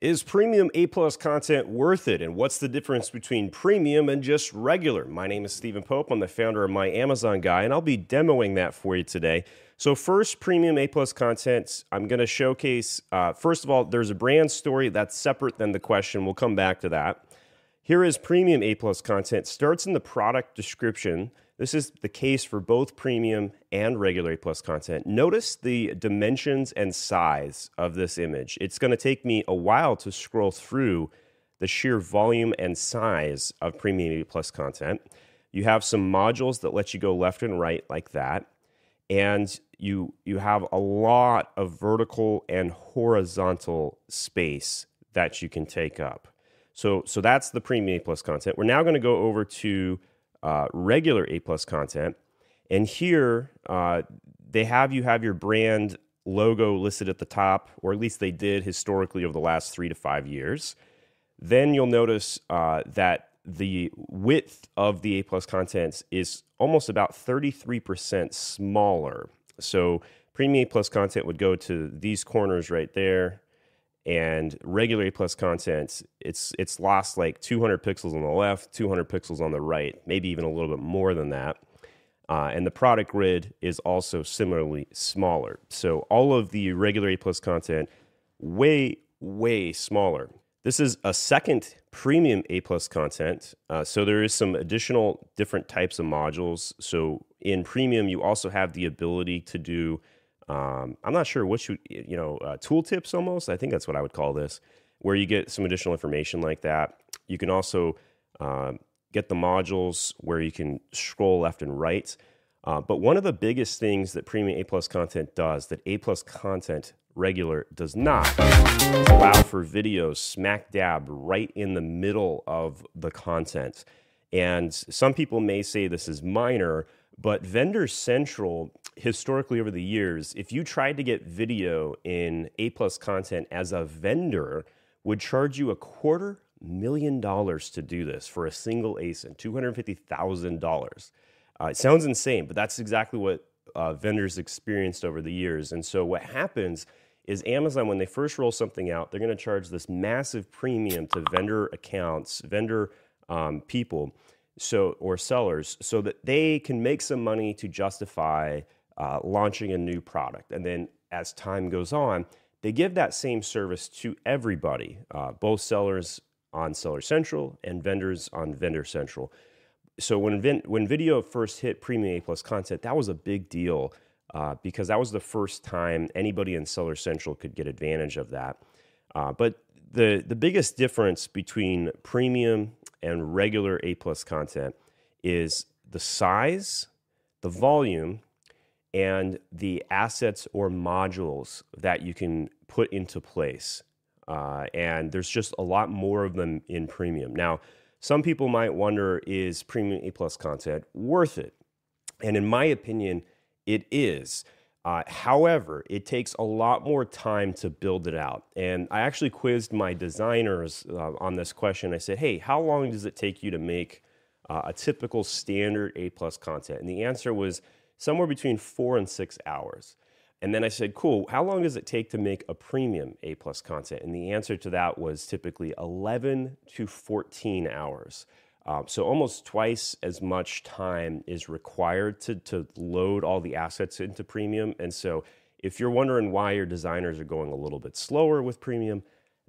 Is premium A plus content worth it? And what's the difference between premium and just regular? My name is Steven Pope. I'm the founder of My Amazon Guy, and I'll be demoing that for you today. So, first, premium A plus content, I'm going to showcase. Uh, first of all, there's a brand story that's separate than the question. We'll come back to that. Here is premium A plus content. Starts in the product description. This is the case for both premium and regular A plus content. Notice the dimensions and size of this image. It's going to take me a while to scroll through the sheer volume and size of premium A plus content. You have some modules that let you go left and right like that. And you, you have a lot of vertical and horizontal space that you can take up. So, so that's the premium A plus content. We're now going to go over to uh, regular A plus content. And here uh, they have you have your brand logo listed at the top, or at least they did historically over the last three to five years. Then you'll notice uh, that the width of the A plus content is almost about 33% smaller. So premium A plus content would go to these corners right there and regular A plus content, it's it's lost like 200 pixels on the left, 200 pixels on the right, maybe even a little bit more than that. Uh, and the product grid is also similarly smaller. So all of the regular A plus content, way way smaller. This is a second premium A plus content. Uh, so there is some additional different types of modules. So in premium, you also have the ability to do um, I'm not sure what you know, uh, tooltips almost. I think that's what I would call this, where you get some additional information like that. You can also um, get the modules where you can scroll left and right. Uh, but one of the biggest things that premium A plus content does that A plus content regular does not allow for videos smack dab right in the middle of the content. And some people may say this is minor, but Vendor Central, historically over the years, if you tried to get video in A plus content as a vendor, would charge you a quarter million dollars to do this for a single ASIN, $250,000. Uh, it sounds insane, but that's exactly what uh, vendors experienced over the years. And so what happens is Amazon, when they first roll something out, they're going to charge this massive premium to vendor accounts, vendor um, people so or sellers so that they can make some money to justify uh, launching a new product. And then as time goes on they give that same service to everybody uh, both sellers on seller central and vendors on vendor central. So when, when video first hit premium a plus content that was a big deal uh, because that was the first time anybody in seller central could get advantage of that. Uh, but the, the biggest difference between premium and regular A plus content is the size, the volume, and the assets or modules that you can put into place. Uh, and there's just a lot more of them in premium. Now, some people might wonder is premium A plus content worth it? And in my opinion, it is. Uh, however, it takes a lot more time to build it out. And I actually quizzed my designers uh, on this question. I said, hey, how long does it take you to make uh, a typical standard A plus content? And the answer was somewhere between four and six hours. And then I said, cool, how long does it take to make a premium A plus content? And the answer to that was typically 11 to 14 hours. Um, so almost twice as much time is required to, to load all the assets into premium. And so if you're wondering why your designers are going a little bit slower with premium,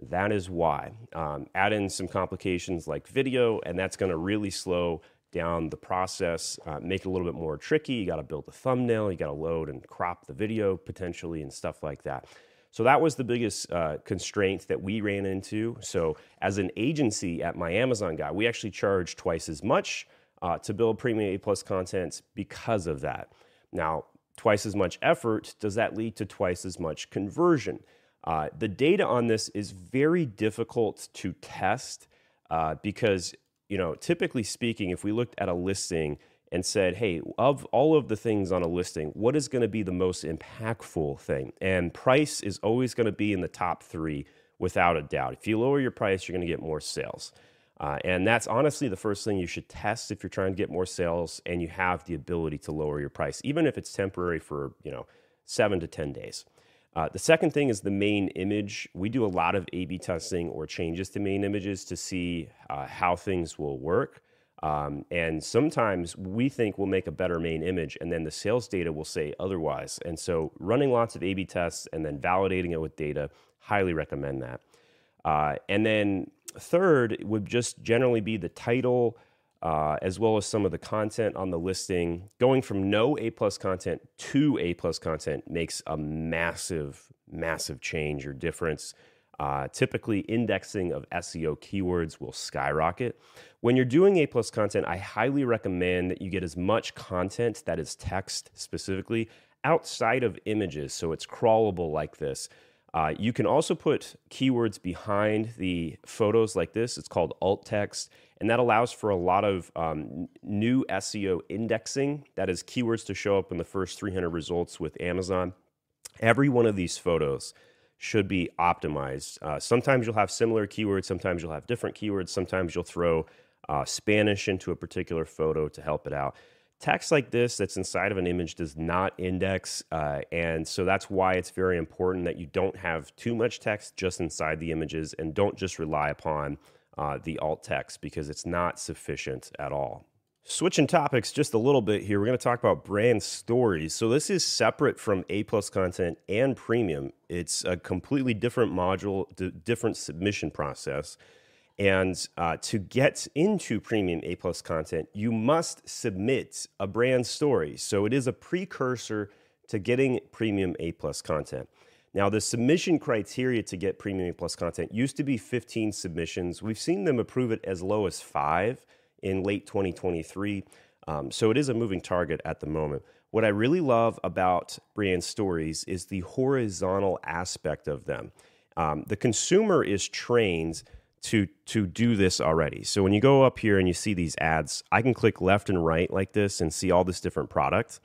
that is why. Um, add in some complications like video, and that's going to really slow down the process, uh, make it a little bit more tricky. You got to build a thumbnail, you got to load and crop the video potentially, and stuff like that. So that was the biggest uh, constraint that we ran into. So as an agency at my Amazon guy, we actually charge twice as much uh, to build premium A plus content because of that. Now, twice as much effort, does that lead to twice as much conversion? Uh, the data on this is very difficult to test uh, because, you know, typically speaking, if we looked at a listing and said, hey, of all of the things on a listing, what is going to be the most impactful thing? And price is always going to be in the top three without a doubt. If you lower your price, you're going to get more sales. Uh, and that's honestly the first thing you should test if you're trying to get more sales and you have the ability to lower your price, even if it's temporary for, you know, seven to 10 days. Uh, the second thing is the main image. We do a lot of A B testing or changes to main images to see uh, how things will work. Um, and sometimes we think we'll make a better main image, and then the sales data will say otherwise. And so, running lots of A B tests and then validating it with data, highly recommend that. Uh, and then, third would just generally be the title. Uh, as well as some of the content on the listing. Going from no A plus content to A plus content makes a massive, massive change or difference. Uh, typically, indexing of SEO keywords will skyrocket. When you're doing A plus content, I highly recommend that you get as much content that is text specifically outside of images, so it's crawlable like this. Uh, you can also put keywords behind the photos like this. It's called alt text, and that allows for a lot of um, new SEO indexing. That is keywords to show up in the first 300 results with Amazon. Every one of these photos should be optimized. Uh, sometimes you'll have similar keywords, sometimes you'll have different keywords, sometimes you'll throw uh, Spanish into a particular photo to help it out. Text like this that's inside of an image does not index, uh, and so that's why it's very important that you don't have too much text just inside the images and don't just rely upon uh, the alt text because it's not sufficient at all. Switching topics just a little bit here, we're going to talk about brand stories. So, this is separate from A plus content and premium. It's a completely different module, d- different submission process. And uh, to get into premium A plus content, you must submit a brand story. So, it is a precursor to getting premium A plus content. Now, the submission criteria to get premium A plus content used to be 15 submissions. We've seen them approve it as low as five in late 2023. Um, so it is a moving target at the moment. What I really love about brand stories is the horizontal aspect of them. Um, the consumer is trained to to do this already. So when you go up here and you see these ads, I can click left and right like this and see all this different product.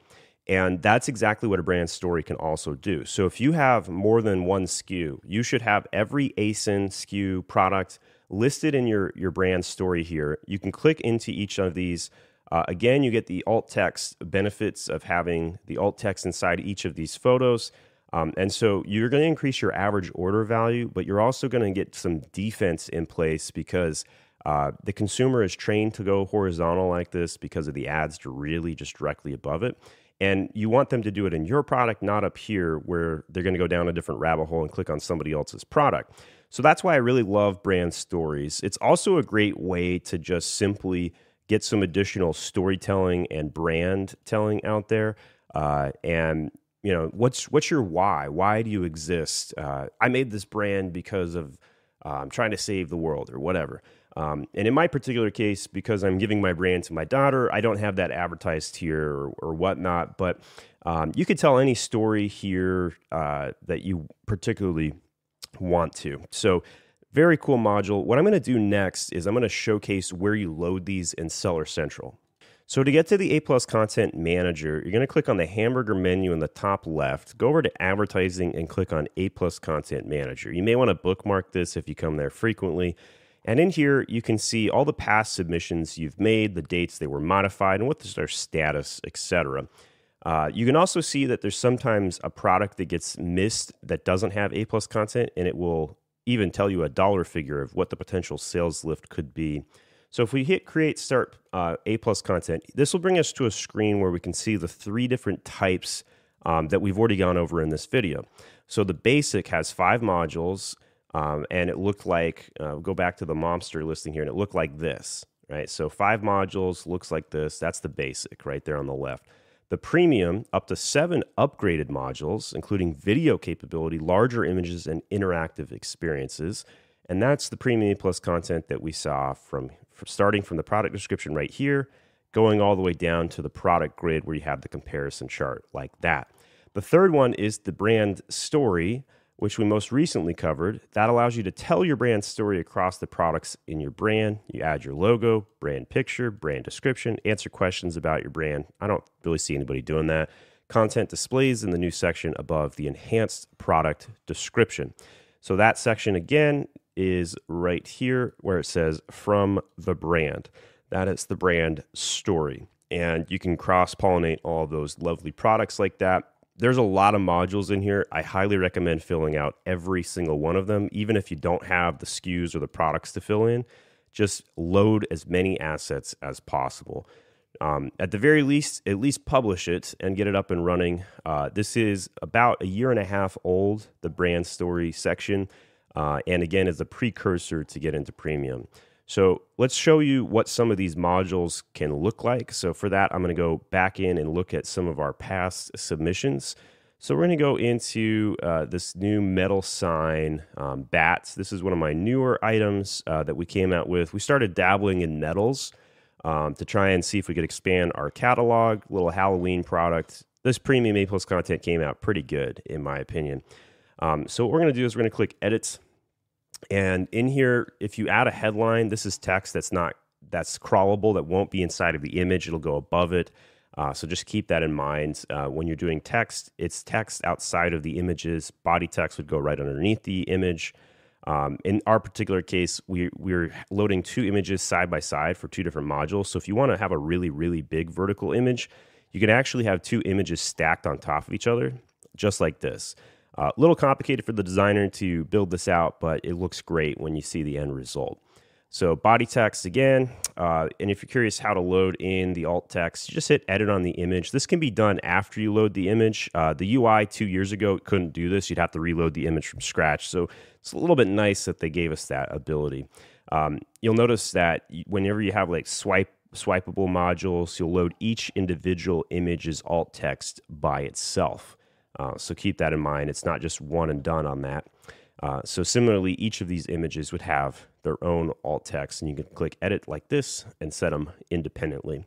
And that's exactly what a brand story can also do. So if you have more than one SKU, you should have every ASIN SKU product listed in your, your brand story here. You can click into each of these. Uh, again, you get the alt text benefits of having the alt text inside each of these photos. Um, and so you're going to increase your average order value, but you're also going to get some defense in place because uh, the consumer is trained to go horizontal like this because of the ads to really just directly above it. And you want them to do it in your product, not up here where they're going to go down a different rabbit hole and click on somebody else's product. So that's why I really love brand stories. It's also a great way to just simply get some additional storytelling and brand telling out there. Uh, and you know, what's what's your why? Why do you exist? Uh, I made this brand because of uh, I'm trying to save the world or whatever. Um, and in my particular case, because I'm giving my brand to my daughter, I don't have that advertised here or, or whatnot. But um, you could tell any story here uh, that you particularly want to. So, very cool module. What I'm going to do next is I'm going to showcase where you load these in Seller Central. So to get to the A Plus Content Manager, you're going to click on the hamburger menu in the top left, go over to Advertising and click on A Plus Content Manager. You may want to bookmark this if you come there frequently. And in here, you can see all the past submissions you've made, the dates they were modified, and what is their status, etc. Uh, you can also see that there's sometimes a product that gets missed that doesn't have A plus content, and it will even tell you a dollar figure of what the potential sales lift could be. So if we hit create start uh, A plus content, this will bring us to a screen where we can see the three different types um, that we've already gone over in this video. So the basic has five modules, um, and it looked like uh, go back to the Momster listing here, and it looked like this, right? So five modules looks like this. That's the basic right there on the left. The premium, up to seven upgraded modules, including video capability, larger images, and interactive experiences. And that's the premium plus content that we saw from, from starting from the product description right here, going all the way down to the product grid where you have the comparison chart like that. The third one is the brand story, which we most recently covered. That allows you to tell your brand story across the products in your brand. You add your logo, brand picture, brand description, answer questions about your brand. I don't really see anybody doing that. Content displays in the new section above the enhanced product description. So that section again is right here where it says from the brand. That is the brand story. And you can cross pollinate all those lovely products like that there's a lot of modules in here. I highly recommend filling out every single one of them, even if you don't have the SKUs or the products to fill in. Just load as many assets as possible. Um, at the very least, at least publish it and get it up and running. Uh, this is about a year and a half old, the brand story section, uh, and again, is a precursor to get into premium. So let's show you what some of these modules can look like. So for that, I'm going to go back in and look at some of our past submissions. So we're going to go into uh, this new metal sign um, bats. This is one of my newer items uh, that we came out with. We started dabbling in metals um, to try and see if we could expand our catalog. Little Halloween product. This premium A plus content came out pretty good, in my opinion. Um, so what we're going to do is we're going to click Edit and in here, if you add a headline, this is text that's not that's crawlable that won't be inside of the image. It'll go above it. Uh, so just keep that in mind. Uh, when you're doing text, it's text outside of the images. Body text would go right underneath the image. Um, in our particular case, we, we're loading two images side by side for two different modules. So if you want to have a really, really big vertical image, you can actually have two images stacked on top of each other, just like this. A uh, little complicated for the designer to build this out, but it looks great when you see the end result. So body text again, uh, and if you're curious how to load in the alt text, just hit edit on the image. This can be done after you load the image. Uh, the UI two years ago couldn't do this. You'd have to reload the image from scratch. So it's a little bit nice that they gave us that ability. Um, you'll notice that whenever you have like swipe swipeable modules, you'll load each individual image's alt text by itself. Uh, so keep that in mind. It's not just one and done on that. Uh, so similarly, each of these images would have their own alt text, and you can click edit like this and set them independently.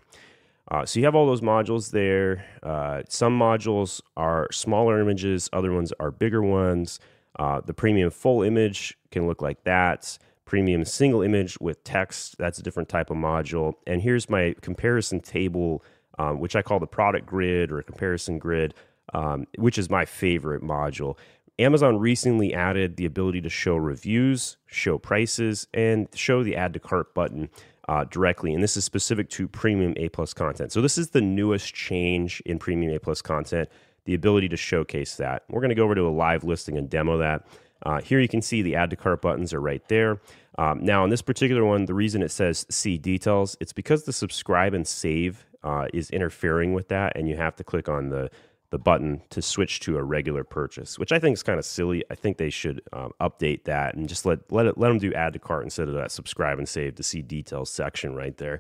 Uh, so you have all those modules there. Uh, some modules are smaller images, other ones are bigger ones. Uh, the premium full image can look like that. Premium single image with text, that's a different type of module. And here's my comparison table, um, which I call the product grid or comparison grid um, which is my favorite module. Amazon recently added the ability to show reviews, show prices, and show the add to cart button uh, directly. And this is specific to premium A plus content. So this is the newest change in premium A plus content, the ability to showcase that. We're going to go over to a live listing and demo that. Uh, here you can see the add to cart buttons are right there. Um, now, in this particular one, the reason it says see details, it's because the subscribe and save uh, is interfering with that, and you have to click on the the button to switch to a regular purchase, which I think is kind of silly. I think they should um, update that and just let let it let them do add to cart instead of that subscribe and save to see details section right there.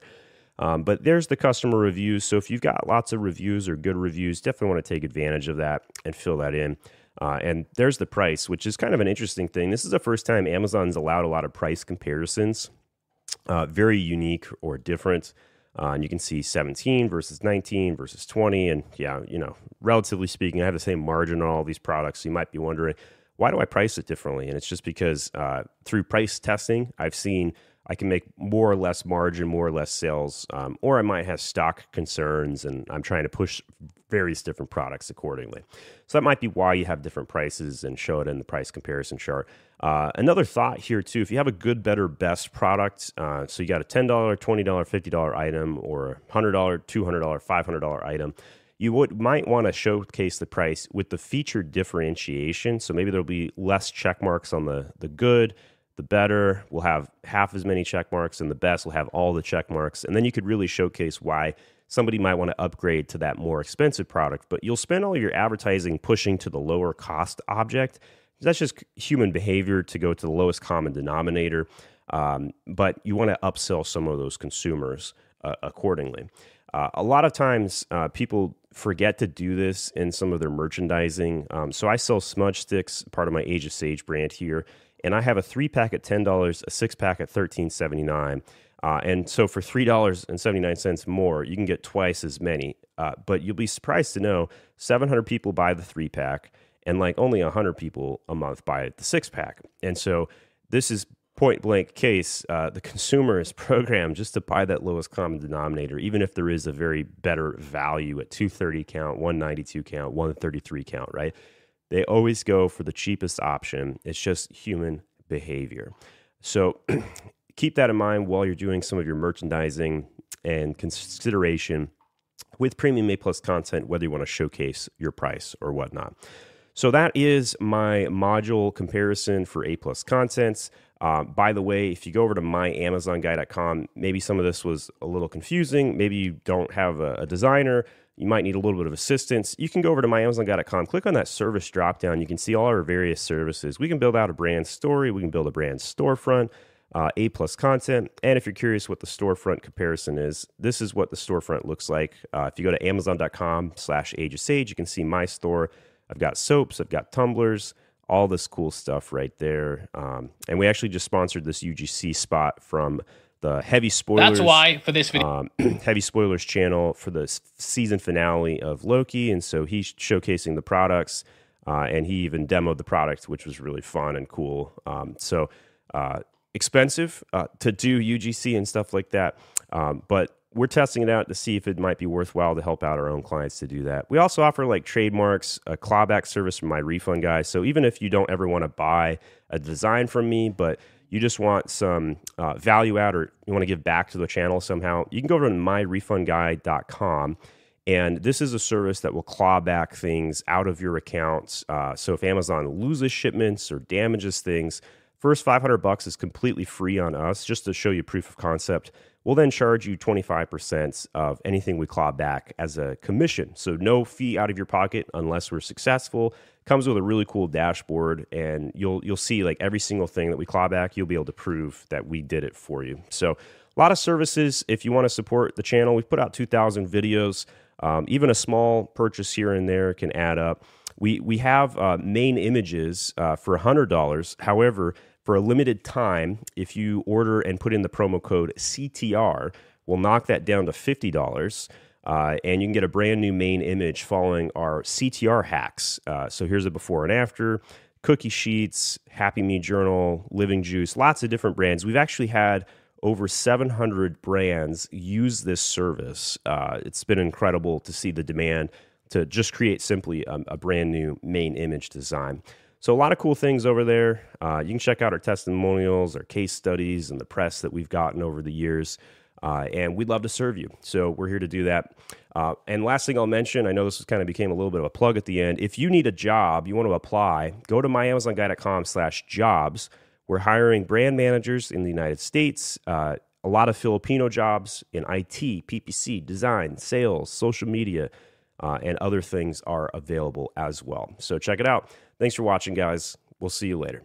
Um, but there's the customer reviews. So if you've got lots of reviews or good reviews, definitely want to take advantage of that and fill that in. Uh, and there's the price, which is kind of an interesting thing. This is the first time Amazon's allowed a lot of price comparisons, uh, very unique or different. Uh, and you can see 17 versus 19 versus 20. And yeah, you know, relatively speaking, I have the same margin on all these products. So you might be wondering, why do I price it differently? And it's just because uh, through price testing, I've seen I can make more or less margin, more or less sales, um, or I might have stock concerns and I'm trying to push various different products accordingly. So that might be why you have different prices and show it in the price comparison chart. Uh, another thought here too, if you have a good, better, best product, uh, so you got a $10, $20, $50 item or $100, $200, $500 item, you would might want to showcase the price with the feature differentiation. So maybe there'll be less check marks on the the good, the better will have half as many check marks, and the best will have all the check marks. And then you could really showcase why somebody might want to upgrade to that more expensive product. But you'll spend all your advertising pushing to the lower cost object. That's just human behavior to go to the lowest common denominator. Um, but you want to upsell some of those consumers uh, accordingly. Uh, a lot of times, uh, people forget to do this in some of their merchandising. Um, so I sell smudge sticks, part of my Age of Sage brand here, and I have a three pack at ten dollars, a six pack at thirteen seventy nine. Uh, and so for three dollars and seventy nine cents more, you can get twice as many. Uh, but you'll be surprised to know seven hundred people buy the three pack, and like only hundred people a month buy the six pack. And so this is point blank case, uh, the consumer is programmed just to buy that lowest common denominator, even if there is a very better value at 230 count, 192 count, 133 count, right? They always go for the cheapest option. It's just human behavior. So keep that in mind while you're doing some of your merchandising and consideration with premium A plus content, whether you want to showcase your price or whatnot. So that is my module comparison for A plus contents. Uh, by the way, if you go over to myamazonguy.com, maybe some of this was a little confusing. Maybe you don't have a, a designer. You might need a little bit of assistance. You can go over to myamazonguy.com, click on that service dropdown. You can see all our various services. We can build out a brand story. We can build a brand storefront uh, A plus content. And if you're curious what the storefront comparison is, this is what the storefront looks like. Uh, if you go to amazon.com slash age of sage, you can see my store. I've got soaps, I've got tumblers, all this cool stuff right there. Um, and we actually just sponsored this UGC spot from the Heavy Spoilers. That's why for this video. Um, Heavy Spoilers channel for the season finale of Loki. And so he's showcasing the products. Uh, and he even demoed the product, which was really fun and cool. Um, so, uh, expensive uh, to do UGC and stuff like that. Um, but we're testing it out to see if it might be worthwhile to help out our own clients to do that. We also offer like trademarks, a clawback service from my refund guy. So even if you don't ever want to buy a design from me, but you just want some uh, value add or you want to give back to the channel somehow, you can go over to myrefundguy.com. And this is a service that will claw back things out of your accounts. Uh, so if Amazon loses shipments or damages things, First 500 bucks is completely free on us just to show you proof of concept. We'll then charge you 25% of anything we claw back as a commission. So no fee out of your pocket unless we're successful. Comes with a really cool dashboard and you'll you'll see like every single thing that we claw back, you'll be able to prove that we did it for you. So a lot of services if you want to support the channel. We've put out 2000 videos. Um, even a small purchase here and there can add up. We we have uh, main images uh, for $100. However, for a limited time, if you order and put in the promo code CTR, we'll knock that down to $50. Uh, and you can get a brand new main image following our CTR hacks. Uh, so here's a before and after cookie sheets, Happy Me Journal, Living Juice, lots of different brands. We've actually had over 700 brands use this service. Uh, it's been incredible to see the demand to just create simply a, a brand new main image design. So, a lot of cool things over there. Uh, you can check out our testimonials, our case studies, and the press that we've gotten over the years. Uh, and we'd love to serve you. So, we're here to do that. Uh, and last thing I'll mention, I know this kind of became a little bit of a plug at the end. If you need a job, you want to apply, go to myamazonguy.com slash jobs. We're hiring brand managers in the United States, uh, a lot of Filipino jobs in IT, PPC, design, sales, social media, uh, and other things are available as well. So check it out. Thanks for watching, guys. We'll see you later.